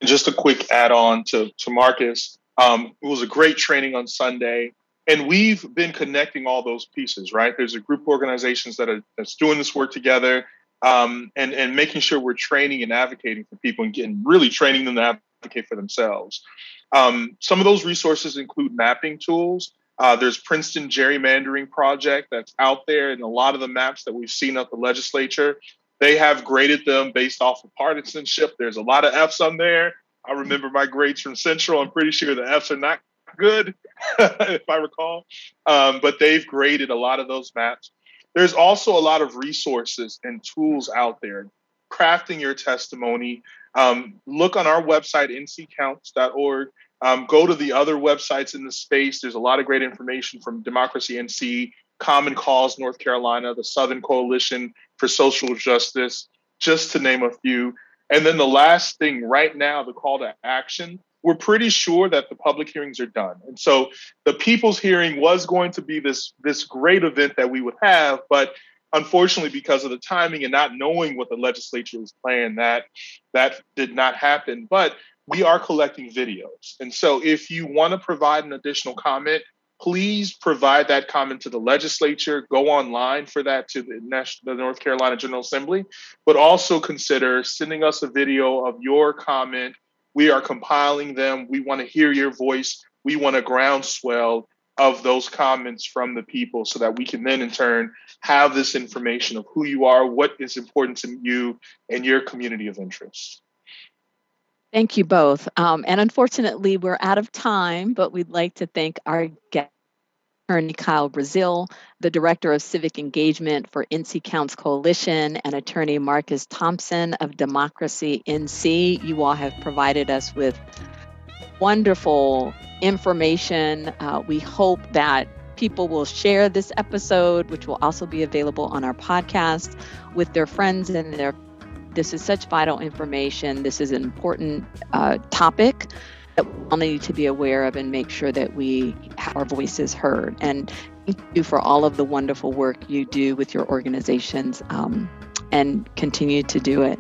Just a quick add on to, to Marques. Um, it was a great training on Sunday. And we've been connecting all those pieces, right? There's a group of organizations that are that's doing this work together um, and, and making sure we're training and advocating for people and getting really training them to advocate for themselves. Um, some of those resources include mapping tools. Uh, there's Princeton Gerrymandering Project that's out there, and a lot of the maps that we've seen at the legislature, they have graded them based off of partisanship. There's a lot of F's on there. I remember my grades from Central. I'm pretty sure the F's are not good, *laughs* if I recall. Um, but they've graded a lot of those maps. There's also a lot of resources and tools out there. Crafting your testimony. Um, look on our website, nccounts.org. Um, go to the other websites in the space. There's a lot of great information from Democracy NC, Common Cause North Carolina, the Southern Coalition for Social Justice, just to name a few. And then the last thing right now, the call to action we're pretty sure that the public hearings are done. And so the people's hearing was going to be this this great event that we would have, but unfortunately because of the timing and not knowing what the legislature was planning that that did not happen but we are collecting videos and so if you want to provide an additional comment please provide that comment to the legislature go online for that to the, the north carolina general assembly but also consider sending us a video of your comment we are compiling them. We want to hear your voice. We want a groundswell of those comments from the people so that we can then in turn have this information of who you are, what is important to you and your community of interest. Thank you both. Um, and unfortunately, we're out of time, but we'd like to thank our guests. Attorney Kyle Brazile, the Director of Civic Engagement for NC Counts Coalition, and Attorney Marques Thompson of Democracy NC. You all have provided us with wonderful information. Uh, we hope that people will share this episode, which will also be available on our podcast, with their friends and their. This is such vital information. This is an important uh, topic that we all need to be aware of and make sure that we have our voices heard. And thank you for all of the wonderful work you do with your organizations um, and continue to do it.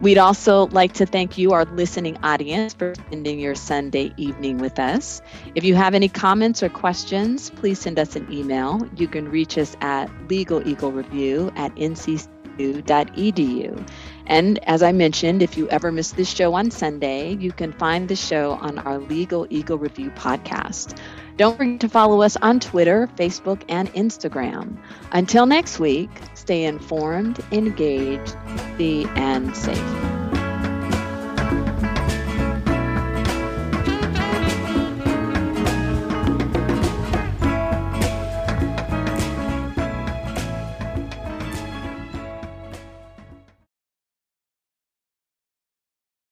We'd also like to thank you, our listening audience, for spending your Sunday evening with us. If you have any comments or questions, please send us an email. You can reach us at Legal Eagle Review at nccu.edu. And as I mentioned, if you ever miss this show on Sunday, you can find the show on our Legal Eagle Review podcast. Don't forget to follow us on Twitter, Facebook, and Instagram. Until next week, stay informed, engaged, be and safe.